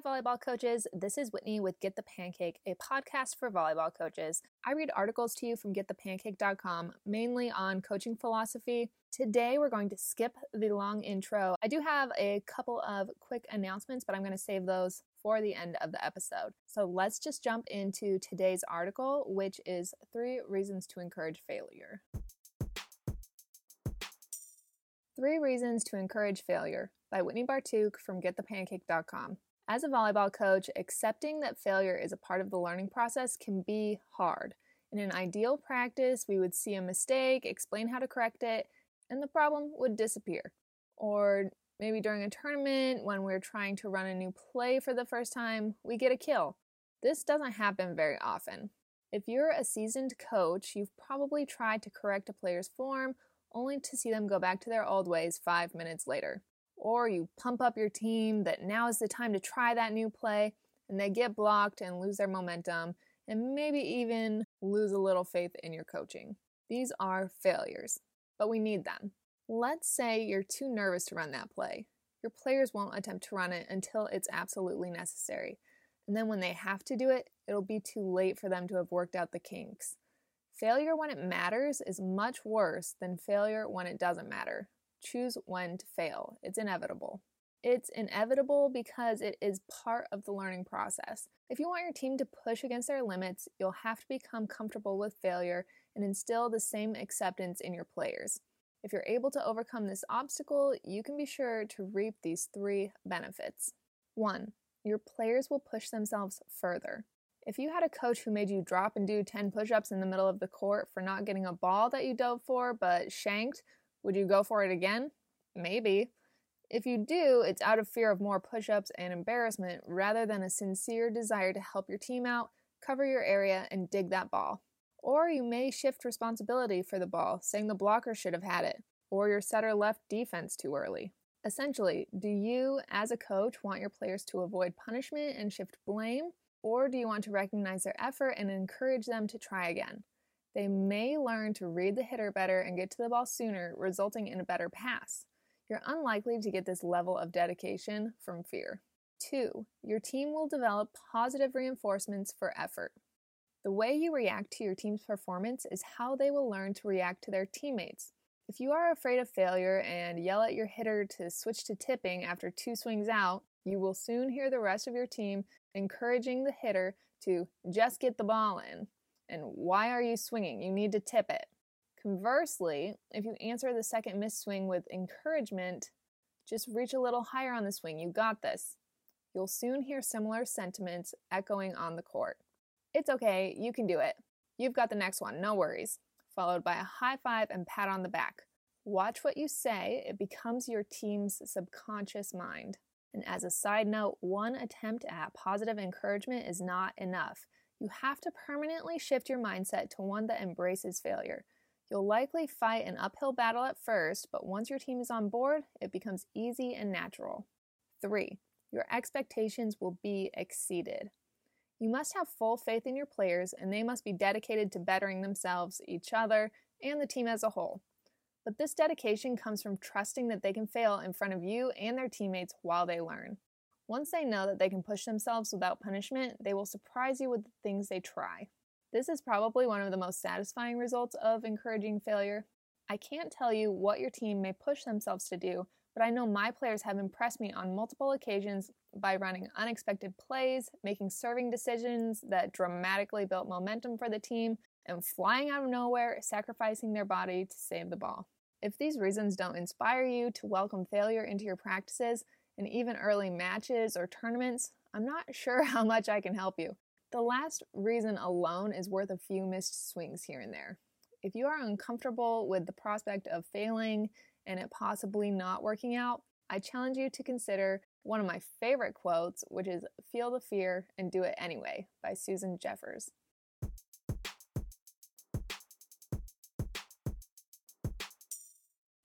Volleyball coaches. This is Whitney with Get the Pancake, a podcast for volleyball coaches. I read articles to you from getthepancake.com, mainly on coaching philosophy. Today, we're going to skip the long intro. I do have a couple of quick announcements, but I'm going to save those for the end of the episode. So let's just jump into today's article, which is Three Reasons to Encourage Failure. Three Reasons to Encourage Failure by Whitney Bartuk from GetThePancake.com. As a volleyball coach, accepting that failure is a part of the learning process can be hard. In an ideal practice, we would see a mistake, explain how to correct it, and the problem would disappear. Or maybe during a tournament, when we're trying to run a new play for the first time, we get a kill. This doesn't happen very often. If you're a seasoned coach, you've probably tried to correct a player's form only to see them go back to their old ways five minutes later or you pump up your team that now is the time to try that new play, and they get blocked and lose their momentum, and maybe even lose a little faith in your coaching. These are failures, but we need them. Let's say you're too nervous to run that play. Your players won't attempt to run it until it's absolutely necessary. And then when they have to do it, it'll be too late for them to have worked out the kinks. Failure when it matters is much worse than failure when it doesn't matter. Choose when to fail. It's inevitable. It's inevitable because it is part of the learning process. If you want your team to push against their limits, you'll have to become comfortable with failure and instill the same acceptance in your players. If you're able to overcome this obstacle, you can be sure to reap these three benefits. One, your players will push themselves further. If you had a coach who made you drop and do 10 push ups in the middle of the court for not getting a ball that you dove for but shanked, would you go for it again? Maybe. If you do, it's out of fear of more push ups and embarrassment rather than a sincere desire to help your team out, cover your area, and dig that ball. Or you may shift responsibility for the ball, saying the blocker should have had it, or your setter left defense too early. Essentially, do you, as a coach, want your players to avoid punishment and shift blame, or do you want to recognize their effort and encourage them to try again? They may learn to read the hitter better and get to the ball sooner, resulting in a better pass. You're unlikely to get this level of dedication from fear. Two, your team will develop positive reinforcements for effort. The way you react to your team's performance is how they will learn to react to their teammates. If you are afraid of failure and yell at your hitter to switch to tipping after two swings out, you will soon hear the rest of your team encouraging the hitter to just get the ball in. And why are you swinging? You need to tip it. Conversely, if you answer the second missed swing with encouragement, just reach a little higher on the swing. You got this. You'll soon hear similar sentiments echoing on the court. It's okay, you can do it. You've got the next one, no worries. Followed by a high five and pat on the back. Watch what you say, it becomes your team's subconscious mind. And as a side note, one attempt at positive encouragement is not enough. You have to permanently shift your mindset to one that embraces failure. You'll likely fight an uphill battle at first, but once your team is on board, it becomes easy and natural. 3. Your expectations will be exceeded. You must have full faith in your players, and they must be dedicated to bettering themselves, each other, and the team as a whole. But this dedication comes from trusting that they can fail in front of you and their teammates while they learn. Once they know that they can push themselves without punishment, they will surprise you with the things they try. This is probably one of the most satisfying results of encouraging failure. I can't tell you what your team may push themselves to do, but I know my players have impressed me on multiple occasions by running unexpected plays, making serving decisions that dramatically built momentum for the team, and flying out of nowhere, sacrificing their body to save the ball. If these reasons don't inspire you to welcome failure into your practices, and even early matches or tournaments, I'm not sure how much I can help you. The last reason alone is worth a few missed swings here and there. If you are uncomfortable with the prospect of failing and it possibly not working out, I challenge you to consider one of my favorite quotes, which is Feel the Fear and Do It Anyway by Susan Jeffers.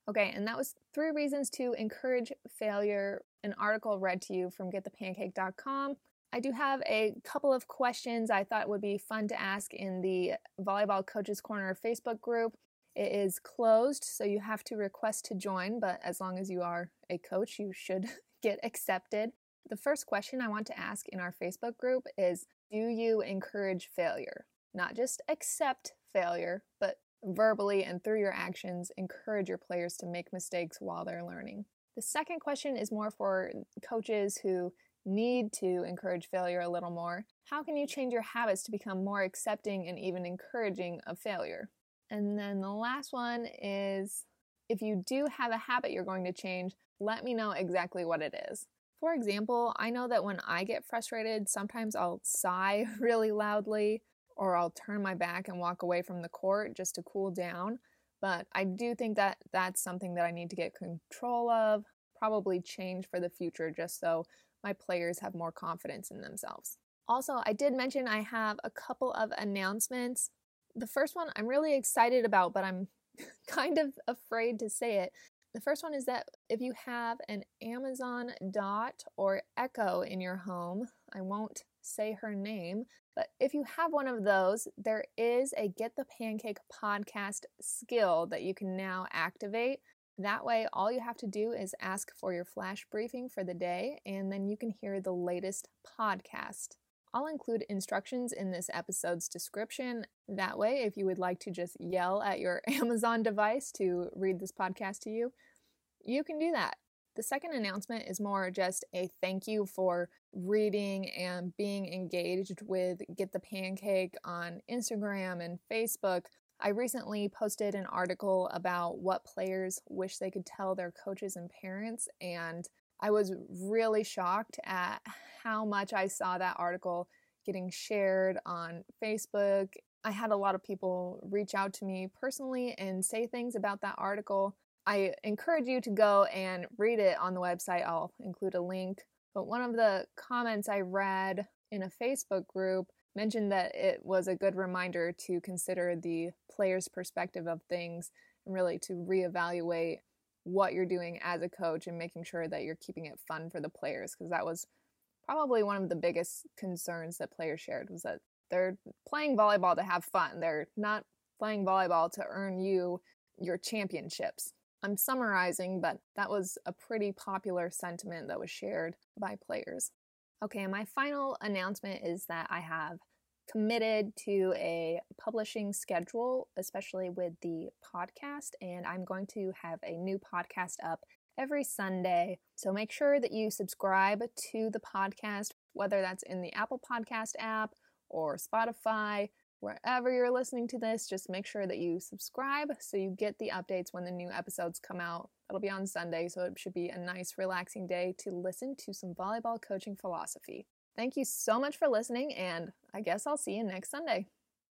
Okay, and that was three reasons to encourage failure. An article read to you from getthepancake.com. I do have a couple of questions I thought would be fun to ask in the Volleyball Coaches Corner Facebook group. It is closed, so you have to request to join, but as long as you are a coach, you should get accepted. The first question I want to ask in our Facebook group is Do you encourage failure? Not just accept failure, but verbally and through your actions, encourage your players to make mistakes while they're learning. The second question is more for coaches who need to encourage failure a little more. How can you change your habits to become more accepting and even encouraging of failure? And then the last one is if you do have a habit you're going to change, let me know exactly what it is. For example, I know that when I get frustrated, sometimes I'll sigh really loudly or I'll turn my back and walk away from the court just to cool down. But I do think that that's something that I need to get control of, probably change for the future just so my players have more confidence in themselves. Also, I did mention I have a couple of announcements. The first one I'm really excited about, but I'm kind of afraid to say it. The first one is that if you have an Amazon Dot or Echo in your home, I won't say her name, but if you have one of those, there is a Get the Pancake podcast skill that you can now activate. That way, all you have to do is ask for your flash briefing for the day, and then you can hear the latest podcast. I'll include instructions in this episode's description. That way, if you would like to just yell at your Amazon device to read this podcast to you, you can do that. The second announcement is more just a thank you for reading and being engaged with Get the Pancake on Instagram and Facebook. I recently posted an article about what players wish they could tell their coaches and parents, and I was really shocked at how much I saw that article getting shared on Facebook. I had a lot of people reach out to me personally and say things about that article I encourage you to go and read it on the website. I'll include a link. But one of the comments I read in a Facebook group mentioned that it was a good reminder to consider the player's perspective of things and really to reevaluate what you're doing as a coach and making sure that you're keeping it fun for the players because that was probably one of the biggest concerns that players shared was that they're playing volleyball to have fun. They're not playing volleyball to earn you your championships. I'm summarizing, but that was a pretty popular sentiment that was shared by players. Okay, my final announcement is that I have committed to a publishing schedule, especially with the podcast, and I'm going to have a new podcast up every Sunday. So make sure that you subscribe to the podcast, whether that's in the Apple Podcast app or Spotify Wherever you're listening to this, just make sure that you subscribe so you get the updates when the new episodes come out. It'll be on Sunday, so it should be a nice, relaxing day to listen to some volleyball coaching philosophy. Thank you so much for listening, and I guess I'll see you next Sunday.